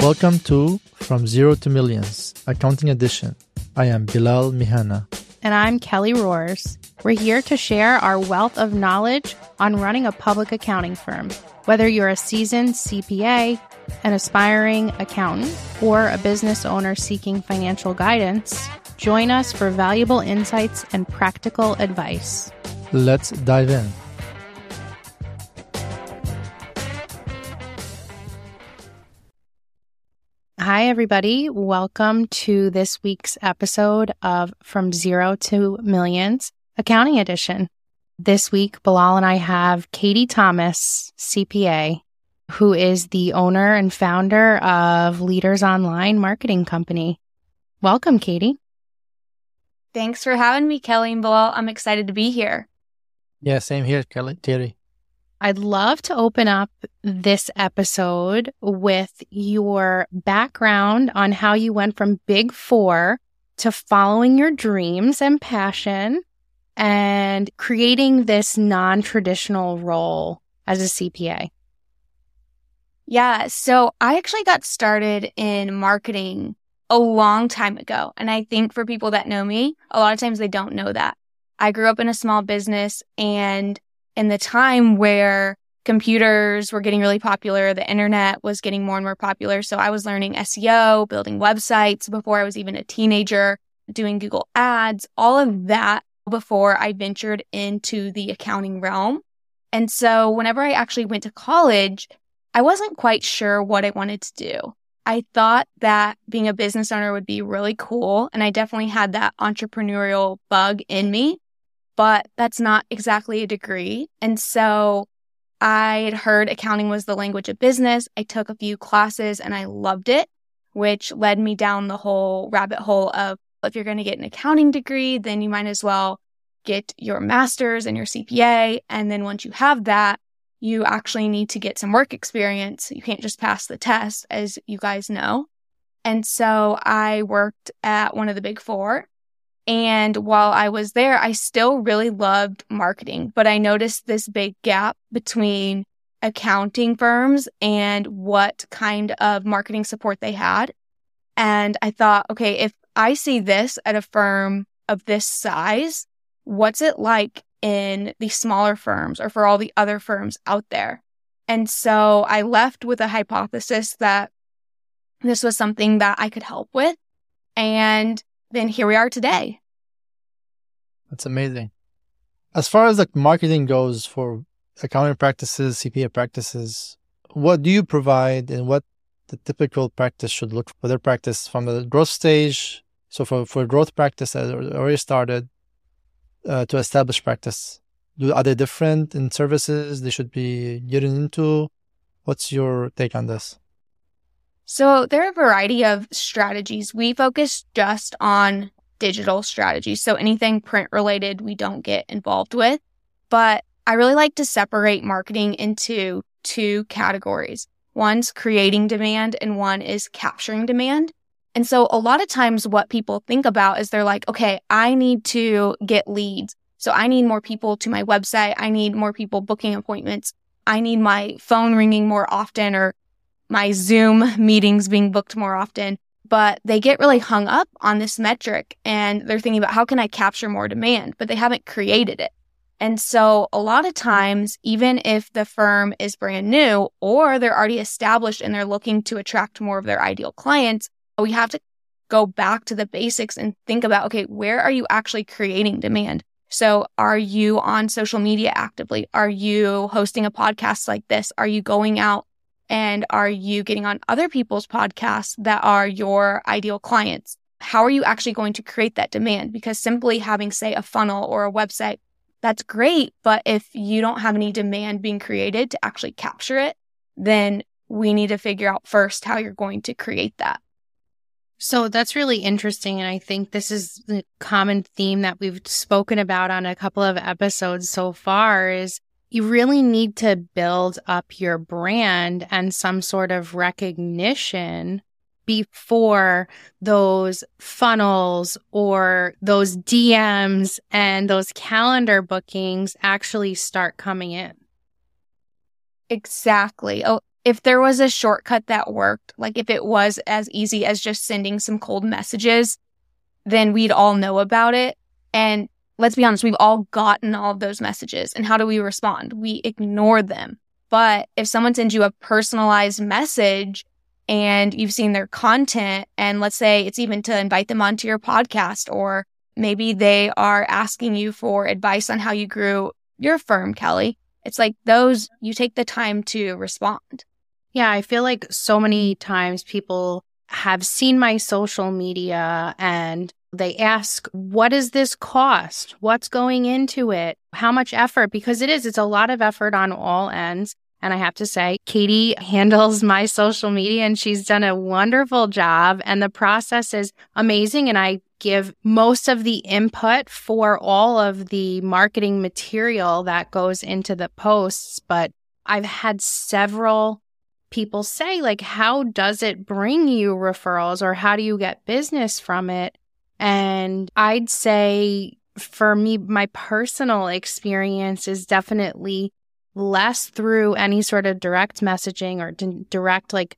Welcome to From Zero to Millions, Accounting Edition. I am Bilal Mihana. And I'm Kelly Roars. We're here to share our wealth of knowledge on running a public accounting firm. Whether you're a seasoned CPA, an aspiring accountant, or a business owner seeking financial guidance, join us for valuable insights and practical advice. Let's dive in. Hi, everybody. Welcome to this week's episode of From Zero to Millions Accounting Edition. This week, Bilal and I have Katie Thomas, CPA, who is the owner and founder of Leaders Online Marketing Company. Welcome, Katie. Thanks for having me, Kelly and Bilal. I'm excited to be here. Yeah, same here, Kelly. Terry. I'd love to open up this episode with your background on how you went from Big Four to following your dreams and passion and creating this non traditional role as a CPA. Yeah. So I actually got started in marketing a long time ago. And I think for people that know me, a lot of times they don't know that. I grew up in a small business and in the time where computers were getting really popular, the internet was getting more and more popular. So I was learning SEO, building websites before I was even a teenager, doing Google ads, all of that before I ventured into the accounting realm. And so whenever I actually went to college, I wasn't quite sure what I wanted to do. I thought that being a business owner would be really cool. And I definitely had that entrepreneurial bug in me but that's not exactly a degree. And so I had heard accounting was the language of business. I took a few classes and I loved it, which led me down the whole rabbit hole of if you're going to get an accounting degree, then you might as well get your master's and your CPA. And then once you have that, you actually need to get some work experience. You can't just pass the test, as you guys know. And so I worked at one of the big four and while I was there, I still really loved marketing, but I noticed this big gap between accounting firms and what kind of marketing support they had. And I thought, okay, if I see this at a firm of this size, what's it like in the smaller firms or for all the other firms out there? And so I left with a hypothesis that this was something that I could help with. And then here we are today. That's amazing. As far as like marketing goes for accounting practices, CPA practices, what do you provide and what the typical practice should look for their practice from the growth stage? So for, for growth practice that already started uh, to establish practice, do are they different in services they should be getting into? What's your take on this? So there are a variety of strategies. We focus just on digital strategies. So anything print related, we don't get involved with. But I really like to separate marketing into two categories. One's creating demand and one is capturing demand. And so a lot of times what people think about is they're like, okay, I need to get leads. So I need more people to my website. I need more people booking appointments. I need my phone ringing more often or my Zoom meetings being booked more often. But they get really hung up on this metric and they're thinking about how can I capture more demand, but they haven't created it. And so a lot of times, even if the firm is brand new or they're already established and they're looking to attract more of their ideal clients, we have to go back to the basics and think about, okay, where are you actually creating demand? So are you on social media actively? Are you hosting a podcast like this? Are you going out and are you getting on other people's podcasts that are your ideal clients? How are you actually going to create that demand? Because simply having, say, a funnel or a website, that's great. But if you don't have any demand being created to actually capture it, then we need to figure out first how you're going to create that. So that's really interesting. And I think this is the common theme that we've spoken about on a couple of episodes so far is you really need to build up your brand and some sort of recognition before those funnels or those DMs and those calendar bookings actually start coming in. Exactly. Oh, if there was a shortcut that worked, like if it was as easy as just sending some cold messages, then we'd all know about it. And let's be honest, we've all gotten all of those messages. And how do we respond? We ignore them. But if someone sends you a personalized message and you've seen their content, and let's say it's even to invite them onto your podcast, or maybe they are asking you for advice on how you grew your firm, Kelly, it's like those, you take the time to respond. Yeah, I feel like so many times people have seen my social media and they ask, what does this cost? What's going into it? How much effort? Because it is, it's a lot of effort on all ends. And I have to say, Katie handles my social media and she's done a wonderful job. And the process is amazing. And I give most of the input for all of the marketing material that goes into the posts. But I've had several people say, like, how does it bring you referrals or how do you get business from it? And I'd say for me, my personal experience is definitely less through any sort of direct messaging or d- direct like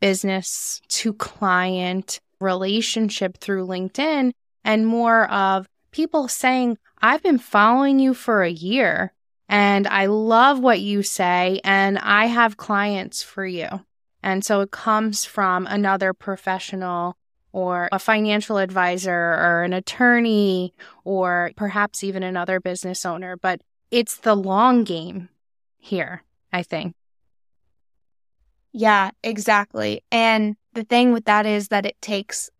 business to client relationship through LinkedIn and more of people saying, I've been following you for a year and I love what you say and I have clients for you. And so it comes from another professional or a financial advisor or an attorney or perhaps even another business owner. But it's the long game here, I think. Yeah, exactly. And the thing with that is that it takes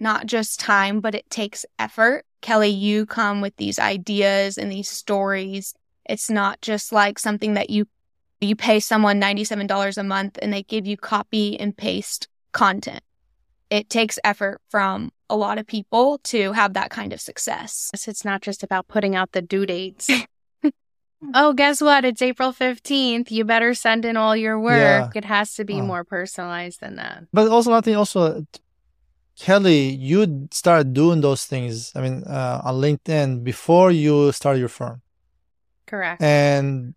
not just time, but it takes effort. Kelly, you come with these ideas and these stories. It's not just like something that you you pay someone $97 a month and they give you copy and paste content it takes effort from a lot of people to have that kind of success. It's not just about putting out the due dates. oh, guess what? It's April 15th. You better send in all your work. Yeah. It has to be oh. more personalized than that. But also, I think also, Kelly, you start doing those things, I mean, uh, on LinkedIn before you start your firm. Correct. And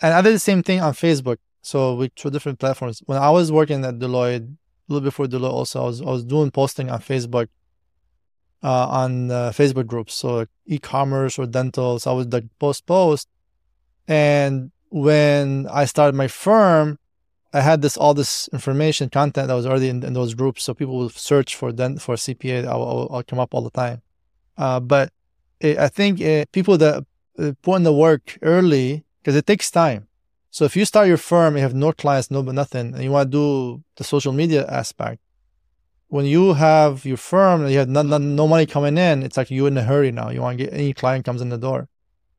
and I did the same thing on Facebook. So with two different platforms. When I was working at Deloitte, a little before Deloitte also, I was, I was doing posting on Facebook, uh, on uh, Facebook groups. So like e-commerce or dental. So I was like post post. And when I started my firm, I had this all this information content that was already in, in those groups. So people will search for dent for CPA. I'll, I'll, come up all the time. Uh, but it, I think it, people that uh, put in the work early because it takes time. So if you start your firm, you have no clients, no nothing, and you want to do the social media aspect, when you have your firm and you have no, no, no money coming in, it's like you're in a hurry now. You want to get any client comes in the door.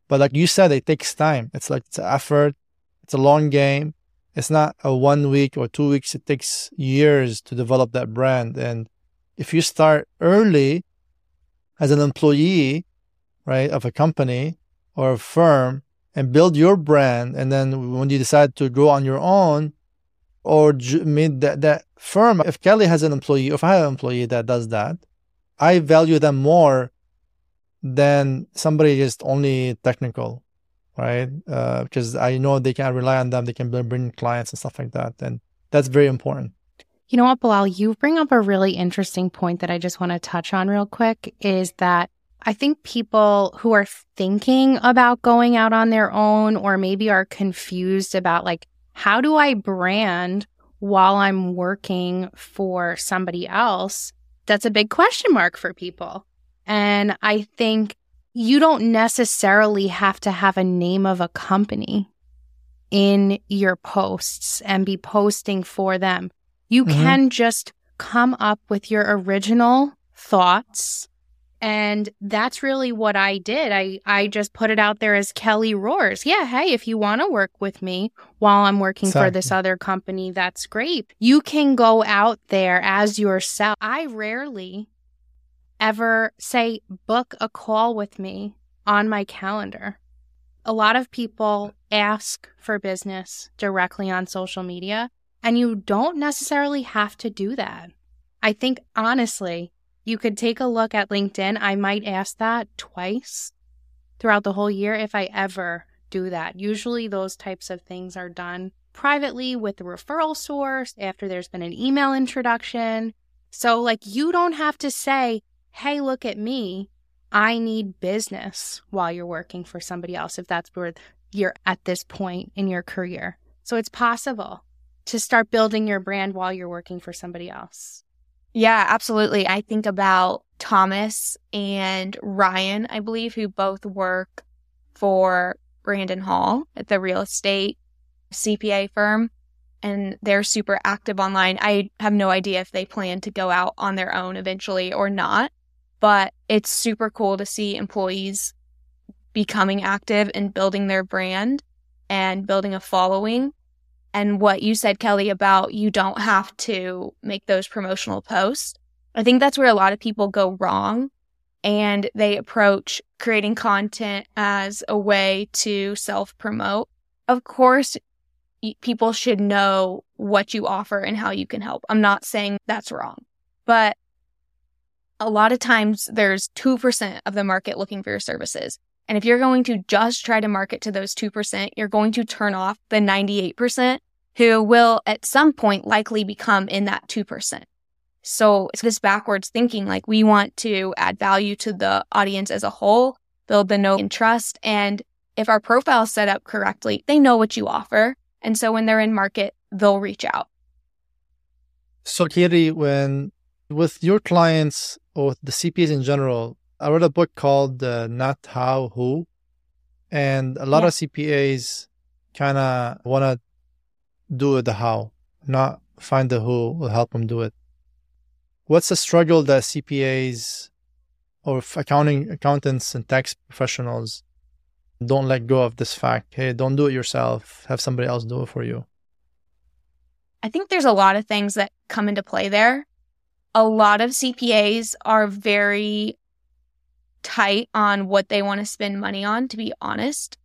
But like you said, it takes time. It's like it's an effort. It's a long game. It's not a one week or two weeks. It takes years to develop that brand. And if you start early as an employee, right, of a company or a firm, and build your brand. And then when you decide to go on your own or meet that, that firm, if Kelly has an employee, if I have an employee that does that, I value them more than somebody just only technical, right? Uh, because I know they can rely on them, they can bring clients and stuff like that. And that's very important. You know what, Bilal, you bring up a really interesting point that I just want to touch on real quick is that I think people who are thinking about going out on their own or maybe are confused about like, how do I brand while I'm working for somebody else? That's a big question mark for people. And I think you don't necessarily have to have a name of a company in your posts and be posting for them. You mm-hmm. can just come up with your original thoughts and that's really what I did. I, I just put it out there as Kelly Roars. Yeah, hey, if you want to work with me while I'm working for this other company, that's great. You can go out there as yourself. I rarely ever say, book a call with me on my calendar. A lot of people ask for business directly on social media, and you don't necessarily have to do that. I think honestly, you could take a look at LinkedIn. I might ask that twice throughout the whole year if I ever do that. Usually those types of things are done privately with the referral source after there's been an email introduction. So, like, you don't have to say, hey, look at me. I need business while you're working for somebody else, if that's where you're at this point in your career. So, it's possible to start building your brand while you're working for somebody else. Yeah, absolutely. I think about Thomas and Ryan, I believe, who both work for Brandon Hall at the real estate CPA firm. And they're super active online. I have no idea if they plan to go out on their own eventually or not, but it's super cool to see employees becoming active and building their brand and building a following and what you said, Kelly, about you don't have to make those promotional posts. I think that's where a lot of people go wrong and they approach creating content as a way to self promote. Of course, people should know what you offer and how you can help. I'm not saying that's wrong, but a lot of times there's 2% of the market looking for your services. And if you're going to just try to market to those 2%, you're going to turn off the 98% who will at some point likely become in that 2%. So it's this backwards thinking, like we want to add value to the audience as a whole, build the know and trust. And if our profile is set up correctly, they know what you offer. And so when they're in market, they'll reach out. So Katie, when with your clients or the CPAs in general, I read a book called uh, Not How Who, and a lot yeah. of CPAs kind of want to do the how, not find the who will help them do it. What's the struggle that CPAs or accounting accountants and tax professionals don't let go of this fact? Hey, don't do it yourself. Have somebody else do it for you. I think there's a lot of things that come into play there. A lot of CPAs are very tight on what they want to spend money on, to be honest.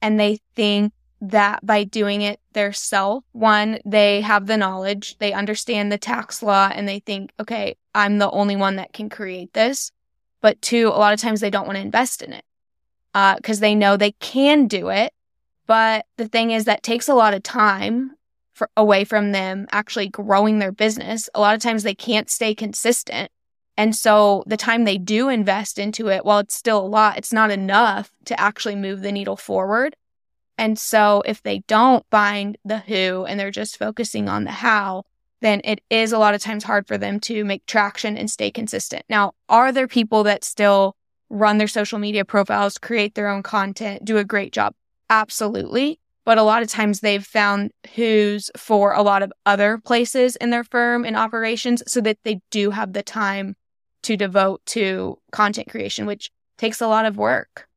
And they think that by doing it themselves, one, they have the knowledge, they understand the tax law, and they think, okay, I'm the only one that can create this. But two, a lot of times they don't want to invest in it because uh, they know they can do it. But the thing is, that takes a lot of time for, away from them actually growing their business. A lot of times they can't stay consistent. And so the time they do invest into it, while it's still a lot, it's not enough to actually move the needle forward. And so if they don't find the who and they're just focusing on the how, then it is a lot of times hard for them to make traction and stay consistent. Now, are there people that still run their social media profiles, create their own content, do a great job? Absolutely. But a lot of times they've found who's for a lot of other places in their firm and operations so that they do have the time to devote to content creation, which takes a lot of work.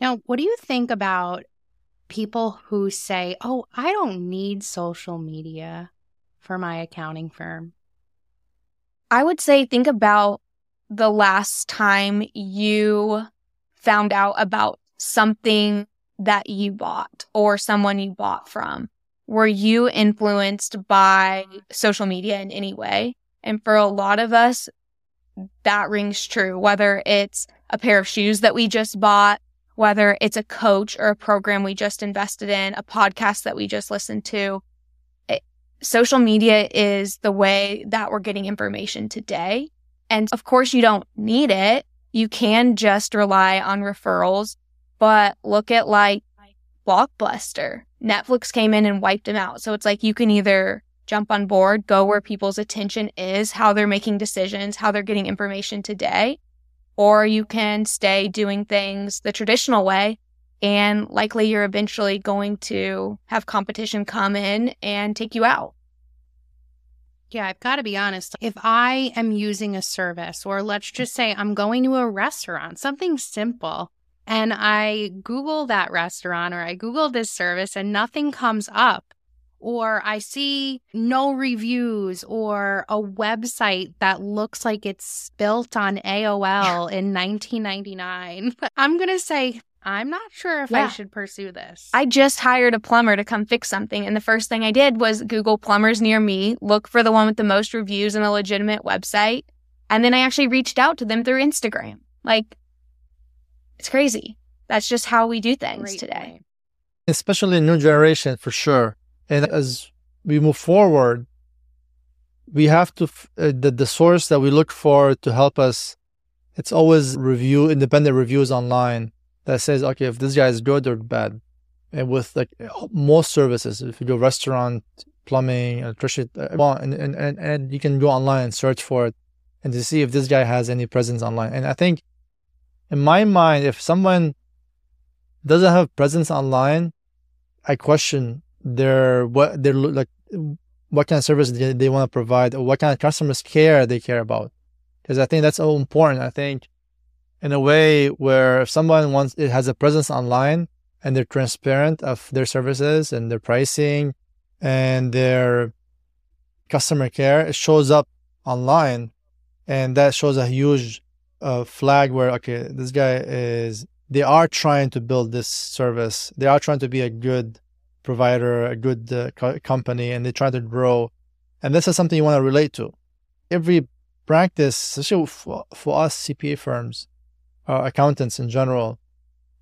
Now, what do you think about people who say, oh, I don't need social media for my accounting firm? I would say think about the last time you found out about something that you bought or someone you bought from. Were you influenced by social media in any way? And for a lot of us, that rings true, whether it's a pair of shoes that we just bought, whether it's a coach or a program we just invested in, a podcast that we just listened to. It, social media is the way that we're getting information today. And of course, you don't need it. You can just rely on referrals, but look at like Blockbuster. Netflix came in and wiped them out. So it's like you can either jump on board, go where people's attention is, how they're making decisions, how they're getting information today, or you can stay doing things the traditional way. And likely you're eventually going to have competition come in and take you out. Yeah, I've got to be honest. If I am using a service, or let's just say I'm going to a restaurant, something simple, and I Google that restaurant or I Google this service and nothing comes up, or I see no reviews or a website that looks like it's built on AOL in 1999, I'm going to say, I'm not sure if yeah. I should pursue this. I just hired a plumber to come fix something. And the first thing I did was Google plumbers near me, look for the one with the most reviews and a legitimate website. And then I actually reached out to them through Instagram. Like, it's crazy. That's just how we do things Great today. especially new generation for sure. And as we move forward, we have to uh, the the source that we look for to help us. It's always review independent reviews online that says, okay, if this guy is good or bad. And with like most services, if you go restaurant, plumbing, electricity, uh, and, and, and, and you can go online and search for it and to see if this guy has any presence online. And I think in my mind, if someone doesn't have presence online, I question their what they're like what kind of service they, they want to provide or what kind of customers care they care about. Because I think that's all important. I think in a way where if someone wants it has a presence online and they're transparent of their services and their pricing and their customer care, it shows up online and that shows a huge uh, flag where okay this guy is they are trying to build this service they are trying to be a good provider a good uh, co- company and they try to grow. And this is something you want to relate to. Every practice especially for, for us cpa firms uh, accountants in general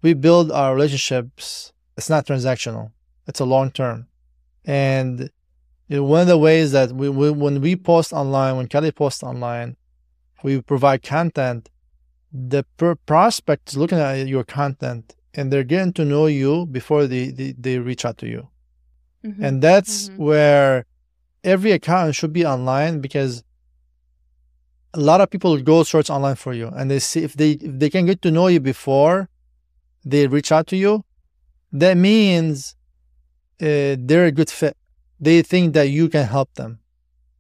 we build our relationships. It's not transactional. It's a long term. And you know, one of the ways that we, we when we post online when kelly posts online we provide content, the per- prospect is looking at your content and they're getting to know you before they, they, they reach out to you. Mm-hmm. And that's mm-hmm. where every account should be online because a lot of people go search online for you and they see if they if they can get to know you before they reach out to you, that means uh, they're a good fit. They think that you can help them.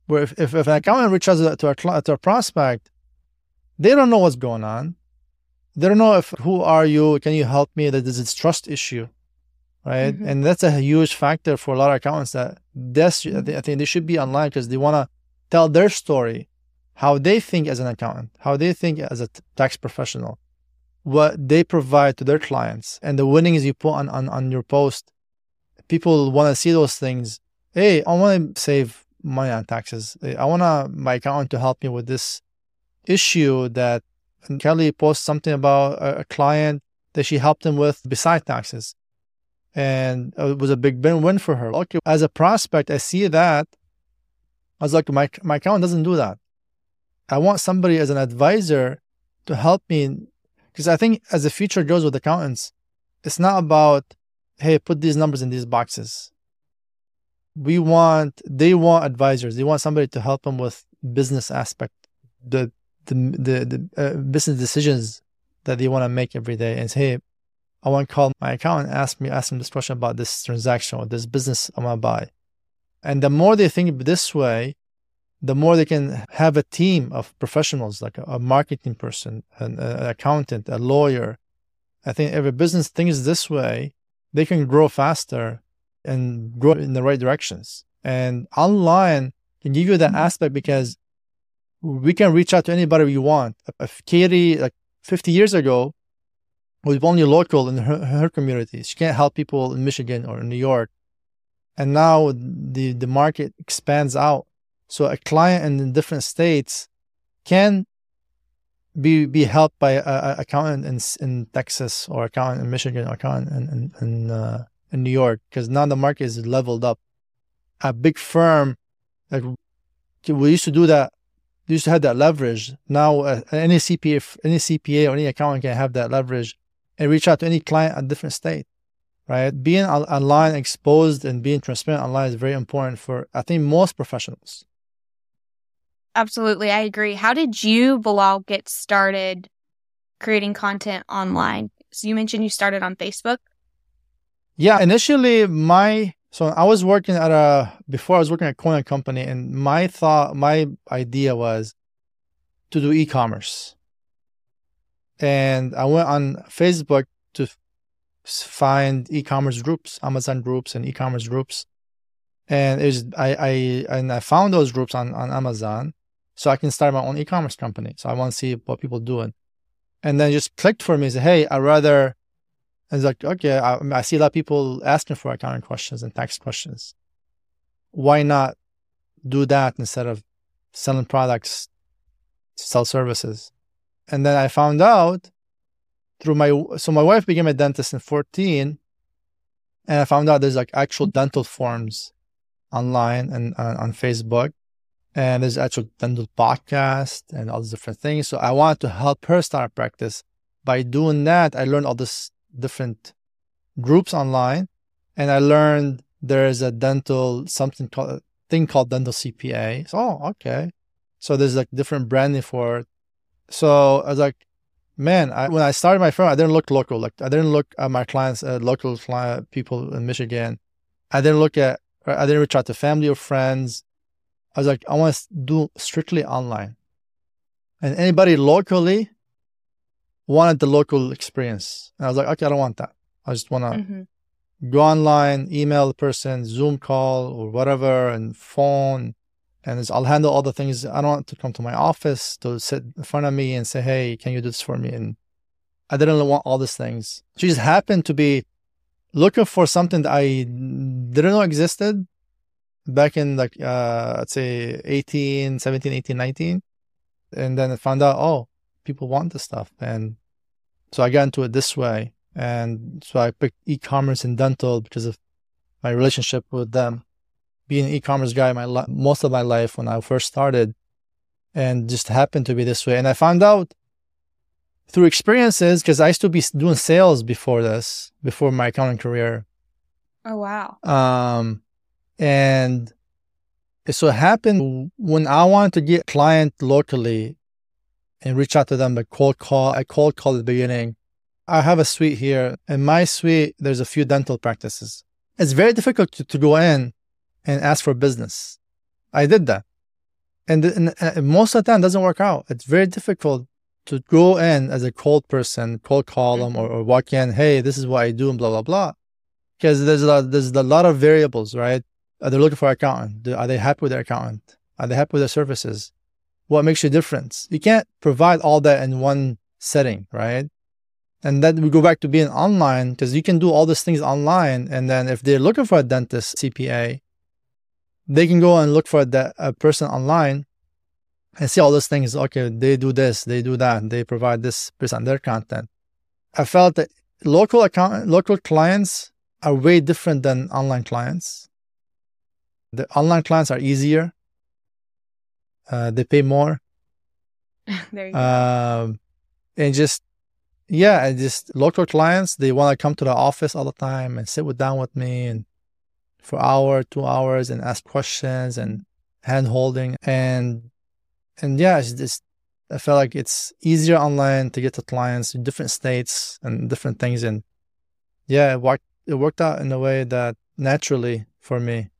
Where if, if, if an accountant reaches out to a, to a prospect they don't know what's going on. They don't know if who are you? Can you help me? That is a trust issue, right? Mm-hmm. And that's a huge factor for a lot of accountants. That that's I think they should be online because they want to tell their story, how they think as an accountant, how they think as a tax professional, what they provide to their clients, and the winnings you put on on, on your post. People want to see those things. Hey, I want to save money on taxes. I want my accountant to help me with this issue that Kelly posts something about a, client that she helped him with beside taxes. And it was a big win win for her. Okay, as a prospect, I see that. I was like, my, my account doesn't do that. I want somebody as an advisor to help me. Because I think as the future goes with accountants, it's not about, hey, put these numbers in these boxes. We want, they want advisors. They want somebody to help them with business aspect, the the the, the uh, business decisions that they want to make every day and say, hey, I want to call my accountant and ask me ask them this question about this transaction or this business I want to buy. And the more they think this way, the more they can have a team of professionals like a, a marketing person, an, an accountant, a lawyer. I think every business thinks this way, they can grow faster and grow in the right directions. And online can give you that mm-hmm. aspect because we can reach out to anybody we want. If Katie, like 50 years ago, was only local in her, her community, she can't help people in Michigan or in New York. And now the, the market expands out. So a client in different states can be be helped by a, accountant in in Texas or accountant in Michigan or accountant in in, in, uh, in New York because now the market is leveled up. A big firm like we used to do that they used to have that leverage. Now, uh, any CPA, any CPA or any accountant can have that leverage and reach out to any client at different state, right? Being online, exposed, and being transparent online is very important for I think most professionals. Absolutely, I agree. How did you, Bilal, get started creating content online? So you mentioned you started on Facebook. Yeah, initially my so I was working at a before I was working at Coin company, and my thought, my idea was to do e-commerce. And I went on Facebook to find e-commerce groups, Amazon groups, and e-commerce groups. And it was I I and I found those groups on on Amazon, so I can start my own e-commerce company. So I want to see what people doing, and then just clicked for me. Say, hey, I rather and it's like, okay, I, I see a lot of people asking for accounting questions and tax questions. Why not do that instead of selling products to sell services? And then I found out through my, so my wife became a dentist in 14 And I found out there's like actual dental forums online and uh, on Facebook. And there's actual dental podcast and all these different things. So I wanted to help her start a practice. By doing that, I learned all this different groups online. And I learned there is a dental something called thing called dental CPA. So, oh, okay. So there's like different branding for it. So I was like, man, I, when I started my firm, I didn't look local. Like I didn't look at my clients, uh, local client, people in Michigan. I didn't look at, I didn't reach out to family or friends. I was like, I want to do strictly online. And anybody locally wanted the local experience. And I was like, okay, I don't want that. I just want to mm-hmm. go online, email the person, Zoom call or whatever, and phone and I'll handle all the things. I don't want to come to my office to sit in front of me and say, "Hey, can you do this for me?" And I didn't want all these things. She just happened to be looking for something that I didn't know existed back in like uh I'd say 18, 17, 18, 19. And then I found out, oh, people want this stuff. And so I got into it this way. And so I picked e-commerce and dental because of my relationship with them being an e-commerce guy my li- most of my life when I first started, and just happened to be this way. And I found out through experiences because I used to be doing sales before this, before my accounting career. Oh wow! Um, and so it happened when I wanted to get client locally and reach out to them by cold call. I cold call at the beginning. I have a suite here. In my suite, there's a few dental practices. It's very difficult to, to go in and ask for business. I did that. And, and, and most of the time doesn't work out. It's very difficult to go in as a cold person, cold call them or, mm-hmm. or walk in, hey, this is what I do and blah, blah, blah. Because there's a lot, there's a lot of variables, right? Are they looking for an accountant? Are they happy with their accountant? Are they happy with their services? What makes you different? You can't provide all that in one setting, right? And then we go back to being online because you can do all these things online. And then if they're looking for a dentist CPA, they can go and look for that a person online and see all those things. Okay, they do this, they do that, they provide this based on their content. I felt that local account, local clients are way different than online clients. The online clients are easier. Uh, they pay more. there you go. Um, and just yeah, and just local clients, they want to come to the office all the time and sit with down with me and for hour, two hours and ask questions and hand holding. And, and yeah, it's just, I felt like it's easier online to get to clients in different states and different things. And yeah, it worked, it worked out in a way that naturally for me.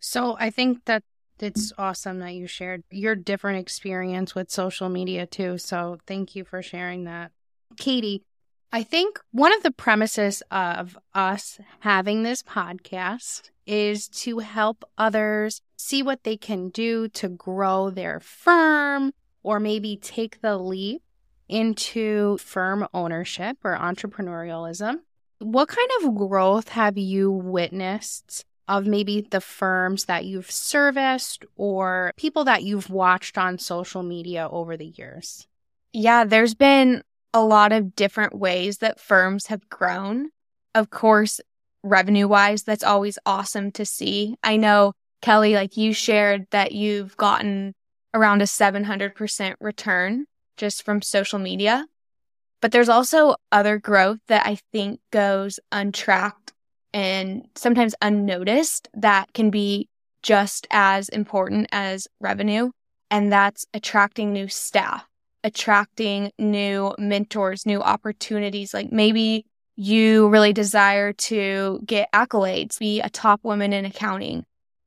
So I think that it's awesome that you shared your different experience with social media too. So thank you for sharing that. Katie, I think one of the premises of us having this podcast is to help others see what they can do to grow their firm or maybe take the leap into firm ownership or entrepreneurialism. What kind of growth have you witnessed of maybe the firms that you've serviced or people that you've watched on social media over the years? Yeah, there's been a lot of different ways that firms have grown. Of course, revenue wise, that's always awesome to see. I know, Kelly, like you shared that you've gotten around a 700% return just from social media. But there's also other growth that I think goes untracked and sometimes unnoticed that can be just as important as revenue. And that's attracting new staff attracting new mentors, new opportunities. Like maybe you really desire to get accolades, be a top woman in accounting.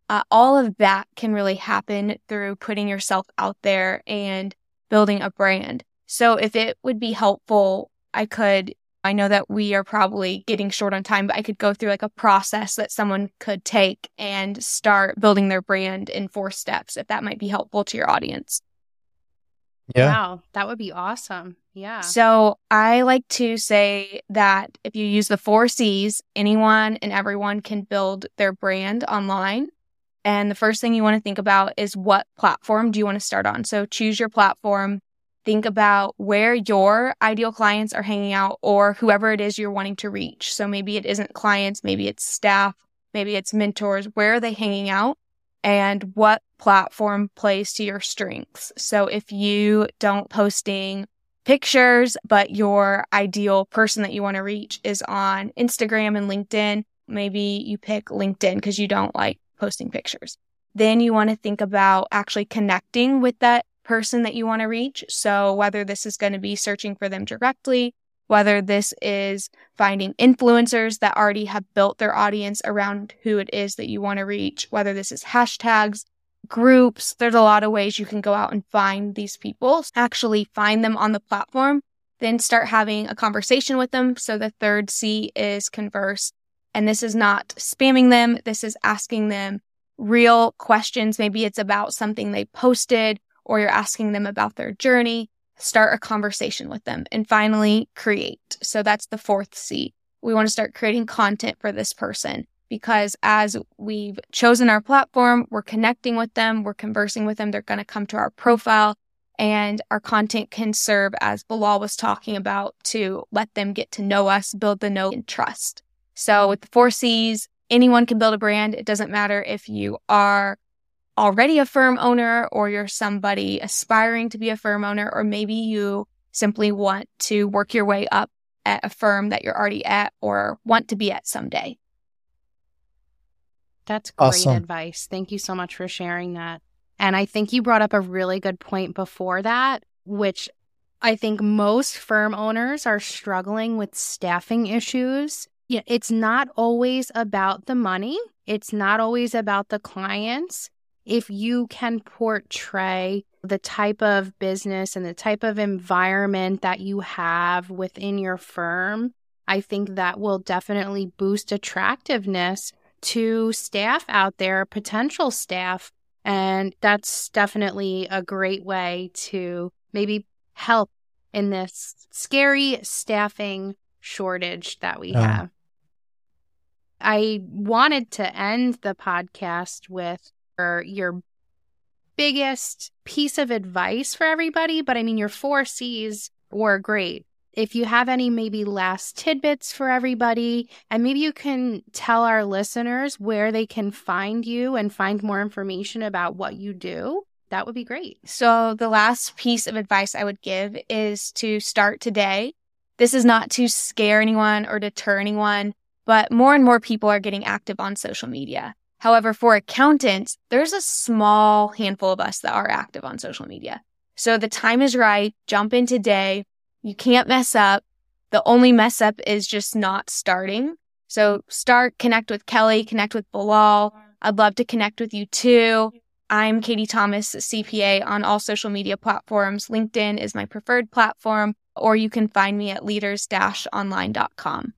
Uh, all of that can really happen through putting yourself out there and building a brand. So if it would be helpful, I could, I know that we are probably getting short on time, but I could go through like a process that someone could take and start building their brand in four steps, if that might be helpful to your audience. Yeah. Wow, that would be awesome. Yeah. So I like to say that if you use the four C's, anyone and everyone can build their brand online. And the first thing you want to think about is what platform do you want to start on? So choose your platform. Think about where your ideal clients are hanging out or whoever it is you're wanting to reach. So maybe it isn't clients, maybe it's staff, maybe it's mentors. Where are they hanging out? And what platform plays to your strengths? So if you don't posting pictures, but your ideal person that you want to reach is on Instagram and LinkedIn, maybe you pick LinkedIn because you don't like posting pictures. Then you want to think about actually connecting with that person that you want to reach. So whether this is going to be searching for them directly, whether this is finding influencers that already have built their audience around who it is that you want to reach, whether this is hashtags, groups, there's a lot of ways you can go out and find these people, actually find them on the platform, then start having a conversation with them. So the third C is converse. And this is not spamming them. This is asking them real questions. Maybe it's about something they posted or you're asking them about their journey, start a conversation with them. And finally, create. So that's the fourth C. We want to start creating content for this person because as we've chosen our platform, we're connecting with them, we're conversing with them, they're going to come to our profile and our content can serve as Bilal was talking about to let them get to know us, build the know and trust. So with the four C's, anyone can build a brand. It doesn't matter if you are already a firm owner or you're somebody aspiring to be a firm owner, or maybe you simply want to work your way up at a firm that you're already at or want to be at someday. That's great awesome. advice. Thank you so much for sharing that. And I think you brought up a really good point before that, which I think most firm owners are struggling with staffing issues. It's not always about the money. It's not always about the clients if you can portray the type of business and the type of environment that you have within your firm, I think that will definitely boost attractiveness to staff out there, potential staff. And that's definitely a great way to maybe help in this scary staffing shortage that we have. I wanted to end the podcast with your biggest piece of advice for everybody, but I mean, your four C's were great. If you have any maybe last tidbits for everybody, and maybe you can tell our listeners where they can find you and find more information about what you do, that would be great. So, the last piece of advice I would give is to start today. This is not to scare anyone or deter anyone, but more and more people are getting active on social media. However, for accountants, there's a small handful of us that are active on social media. So the time is right. Jump in today. You can't mess up. The only mess up is just not starting. So start, connect with Kelly, connect with Bilal. I'd love to connect with you too. I'm Katie Thomas, CPA on all social media platforms. LinkedIn is my preferred platform, or you can find me at leaders-online.com.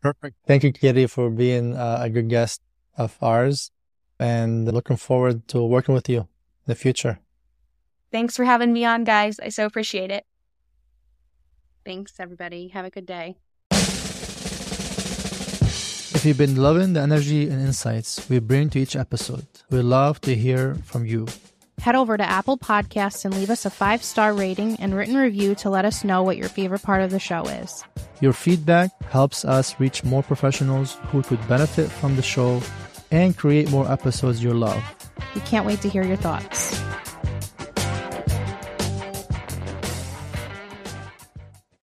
Perfect. Thank you, Katie, for being uh, a good guest of ours and looking forward to working with you in the future. Thanks for having me on, guys. I so appreciate it. Thanks, everybody. Have a good day. If you've been loving the energy and insights we bring to each episode, we'd love to hear from you. Head over to Apple Podcasts and leave us a five star rating and written review to let us know what your favorite part of the show is. Your feedback helps us reach more professionals who could benefit from the show and create more episodes you love. We can't wait to hear your thoughts.